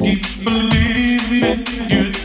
keep believing you.